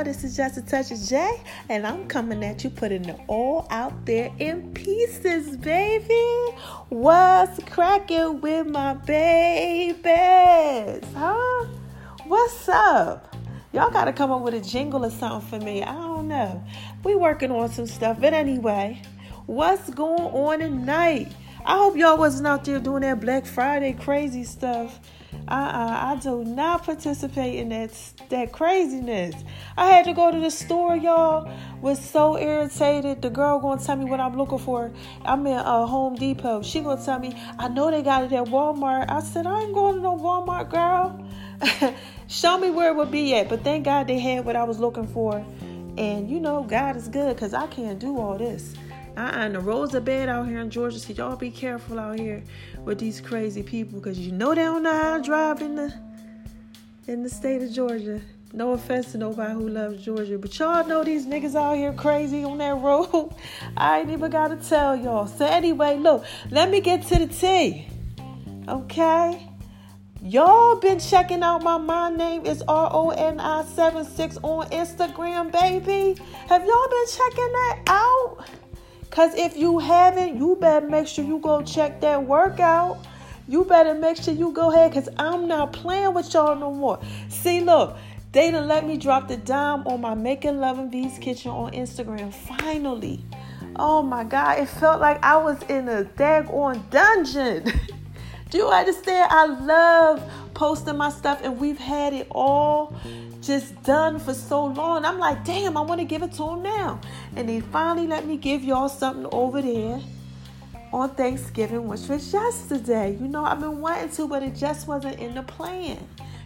y'all. This is Just a Touch of J, and I'm coming at you, putting it all out there in pieces, baby. What's cracking with my babies? Huh? What's up? Y'all gotta come up with a jingle or something for me. I don't know. We working on some stuff, but anyway, what's going on tonight? I hope y'all wasn't out there doing that Black Friday crazy stuff uh-uh, I do not participate in that that craziness. I had to go to the store, y'all. Was so irritated. The girl gonna tell me what I'm looking for. I'm in a uh, Home Depot. She gonna tell me I know they got it at Walmart. I said I ain't going to no Walmart, girl. Show me where it would be at. But thank God they had what I was looking for. And you know, God is good because I can't do all this. Uh-uh, the roads are bad out here in Georgia, so y'all be careful out here with these crazy people because you know they don't know how to drive in the in the state of Georgia. No offense to nobody who loves Georgia, but y'all know these niggas out here crazy on that road. I ain't even gotta tell y'all. So anyway, look, let me get to the tea. Okay? Y'all been checking out my my name is R O N I 76 on Instagram, baby. Have y'all been checking that out? Because if you haven't, you better make sure you go check that workout. You better make sure you go ahead because I'm not playing with y'all no more. See, look, they done let me drop the dime on my Making Love in V's Kitchen on Instagram. Finally. Oh my God, it felt like I was in a daggone dungeon. Do you understand? I love posting my stuff, and we've had it all just done for so long. I'm like, damn, I want to give it to him now. And they finally let me give y'all something over there on Thanksgiving, which was yesterday. You know, I've been wanting to, but it just wasn't in the plan.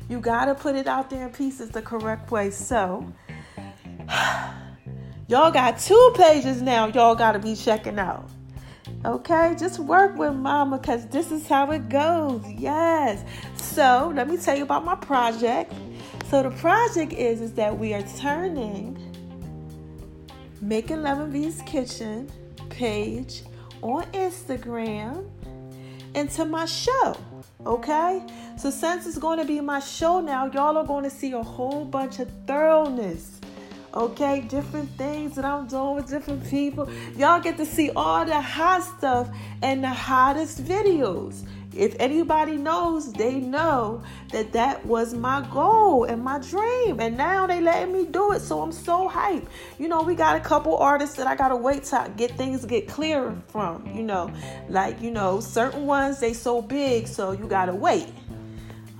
You got to put it out there in pieces the correct way. So, y'all got two pages now, y'all got to be checking out. Okay, just work with mama because this is how it goes. Yes. So, let me tell you about my project. So the project is is that we are turning Making Love V's Kitchen page on Instagram into my show. Okay? So since it's going to be my show now, y'all are going to see a whole bunch of thoroughness. Okay, different things that I'm doing with different people. Y'all get to see all the hot stuff and the hottest videos if anybody knows, they know that that was my goal and my dream. And now they letting me do it. So I'm so hyped. You know, we got a couple artists that I got to wait to get things get clear from, you know, like, you know, certain ones, they so big. So you got to wait.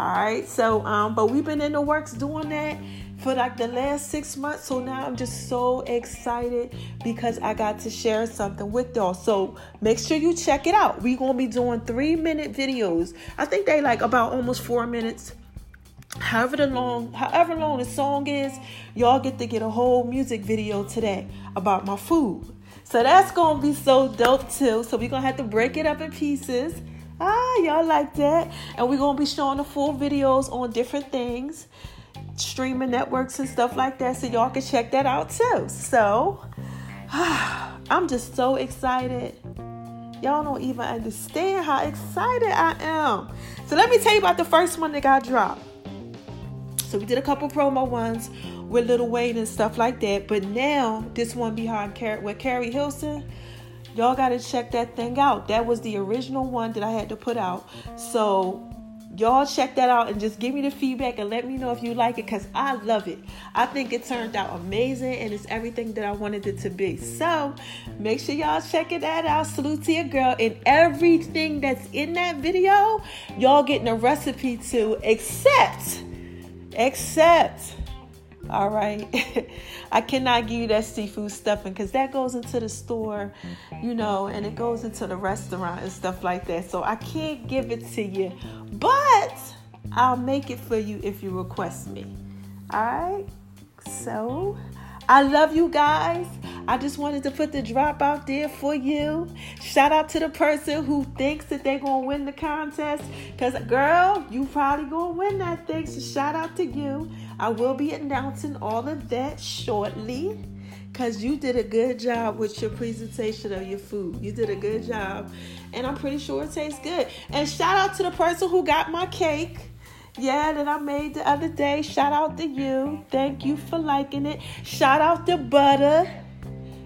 All right. So, um, but we've been in the works doing that for like the last six months. So now I'm just so excited because I got to share something with y'all. So make sure you check it out. We're gonna be doing three minute videos. I think they like about almost four minutes. However the long, however long the song is, y'all get to get a whole music video today about my food. So that's gonna be so dope too. So we're gonna have to break it up in pieces. Ah, y'all like that? And we're gonna be showing the full videos on different things streaming networks and stuff like that. So y'all can check that out too. So I'm just so excited. Y'all don't even understand how excited I am. So let me tell you about the first one that got dropped. So we did a couple promo ones with Lil Wayne and stuff like that. But now this one behind Car- with Keri Hilson, y'all gotta check that thing out. That was the original one that I had to put out. So y'all check that out and just give me the feedback and let me know if you like it because I love it. I think it turned out amazing and it's everything that I wanted it to be. So make sure y'all checking that out. Salute to your girl and everything that's in that video, y'all getting a recipe to except, except all right. I cannot give you that seafood stuffing because that goes into the store, you know, and it goes into the restaurant and stuff like that. So I can't give it to you, but I'll make it for you if you request me. All right. So I love you guys. I just wanted to put the drop out there for you. Shout out to the person who thinks that they're going to win the contest. Because, girl, you probably going to win that thing. So, shout out to you. I will be announcing all of that shortly because you did a good job with your presentation of your food. You did a good job, and I'm pretty sure it tastes good. And shout out to the person who got my cake. Yeah, that I made the other day. Shout out to you. Thank you for liking it. Shout out to Butter.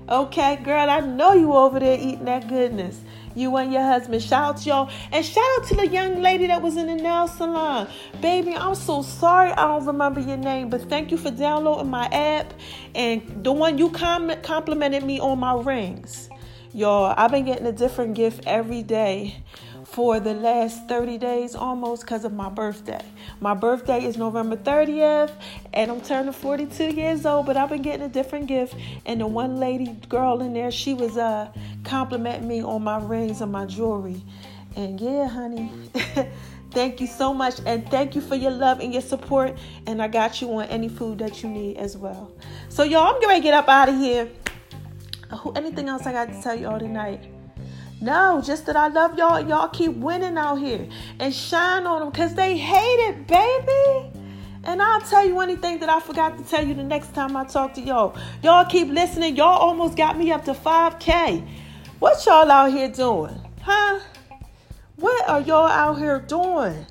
Okay, girl, I know you over there eating that goodness. You and your husband. Shout out y'all. And shout out to the young lady that was in the nail salon. Baby, I'm so sorry I don't remember your name, but thank you for downloading my app and the one you com- complimented me on my rings. Y'all, I've been getting a different gift every day for the last 30 days almost because of my birthday. My birthday is November 30th and I'm turning 42 years old, but I've been getting a different gift. And the one lady girl in there, she was uh complimenting me on my rings and my jewelry. And yeah, honey. thank you so much and thank you for your love and your support and i got you on any food that you need as well so y'all i'm gonna get up out of here anything else i got to tell you all tonight no, just that I love y'all. Y'all keep winning out here and shine on them because they hate it, baby. And I'll tell you anything that I forgot to tell you the next time I talk to y'all. Y'all keep listening. Y'all almost got me up to 5K. What y'all out here doing? Huh? What are y'all out here doing?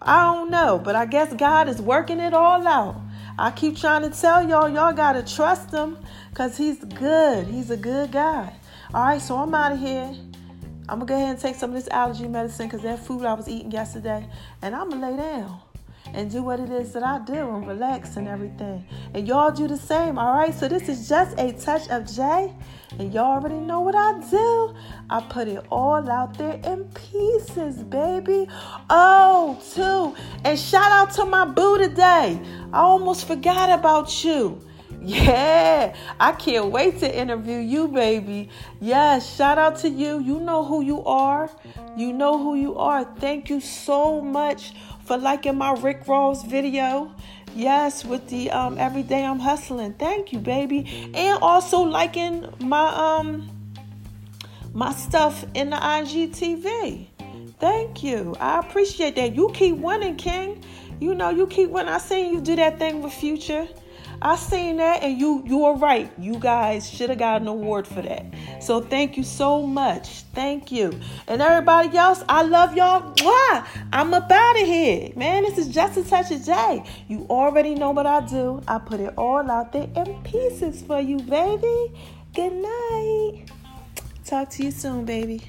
I don't know, but I guess God is working it all out. I keep trying to tell y'all, y'all got to trust him because he's good. He's a good guy. All right, so I'm out of here. I'm gonna go ahead and take some of this allergy medicine because that food I was eating yesterday, and I'm gonna lay down and do what it is that I do and relax and everything. And y'all do the same, all right? So this is just a touch of J, and y'all already know what I do. I put it all out there in pieces, baby. Oh, too. And shout out to my boo today. I almost forgot about you. Yeah, I can't wait to interview you, baby. Yes, shout out to you. You know who you are. You know who you are. Thank you so much for liking my Rick Ross video. Yes, with the um every day I'm hustling. Thank you, baby. And also liking my um my stuff in the IGTV. Thank you. I appreciate that. You keep winning, King. You know you keep winning. I seen you do that thing with Future. I seen that and you you are right. You guys should have got an award for that. So thank you so much. Thank you. And everybody else, I love y'all. Why? I'm up out of here. Man, this is just a touch of J. You already know what I do. I put it all out there in pieces for you, baby. Good night. Talk to you soon, baby.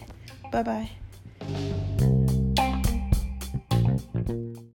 Bye bye.